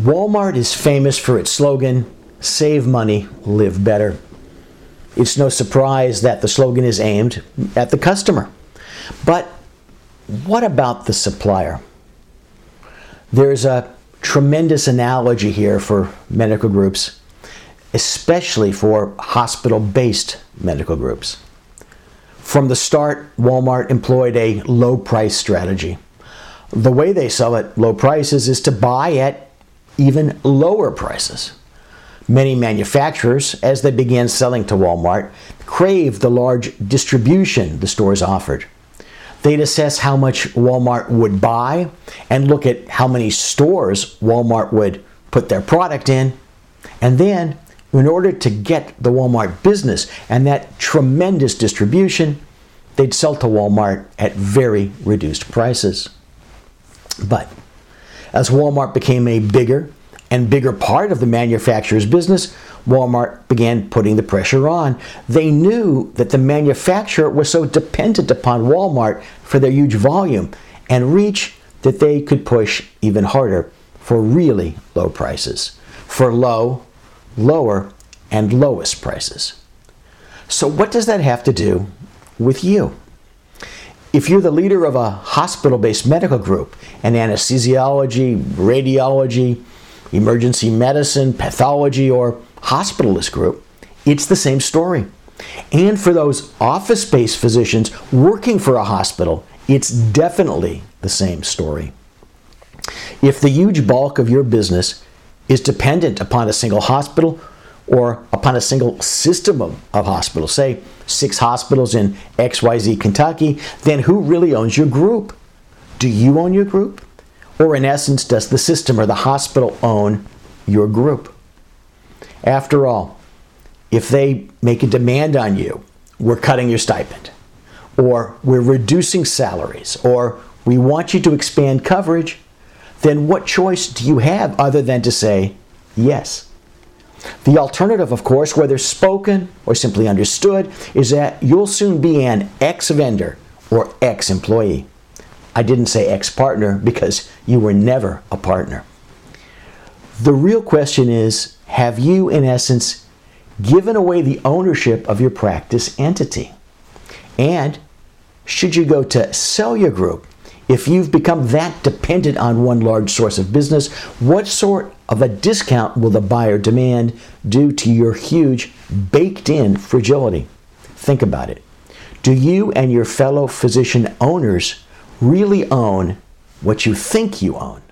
Walmart is famous for its slogan, Save Money, Live Better. It's no surprise that the slogan is aimed at the customer. But what about the supplier? There's a tremendous analogy here for medical groups, especially for hospital based medical groups. From the start, Walmart employed a low price strategy. The way they sell at low prices is to buy at even lower prices. Many manufacturers, as they began selling to Walmart, craved the large distribution the stores offered. They'd assess how much Walmart would buy and look at how many stores Walmart would put their product in. And then, in order to get the Walmart business and that tremendous distribution, they'd sell to Walmart at very reduced prices. But as Walmart became a bigger and bigger part of the manufacturer's business, Walmart began putting the pressure on. They knew that the manufacturer was so dependent upon Walmart for their huge volume and reach that they could push even harder for really low prices, for low, lower, and lowest prices. So, what does that have to do with you? If you're the leader of a hospital based medical group, an anesthesiology, radiology, emergency medicine, pathology, or hospitalist group, it's the same story. And for those office based physicians working for a hospital, it's definitely the same story. If the huge bulk of your business is dependent upon a single hospital or upon a single system of, of hospitals, say six hospitals in XYZ Kentucky, then who really owns your group? Do you own your group? Or, in essence, does the system or the hospital own your group? After all, if they make a demand on you, we're cutting your stipend, or we're reducing salaries, or we want you to expand coverage, then what choice do you have other than to say yes? The alternative, of course, whether spoken or simply understood, is that you'll soon be an ex vendor or ex employee. I didn't say ex partner because you were never a partner. The real question is have you, in essence, given away the ownership of your practice entity? And should you go to sell your group, if you've become that dependent on one large source of business, what sort of a discount will the buyer demand due to your huge baked in fragility? Think about it. Do you and your fellow physician owners really own what you think you own.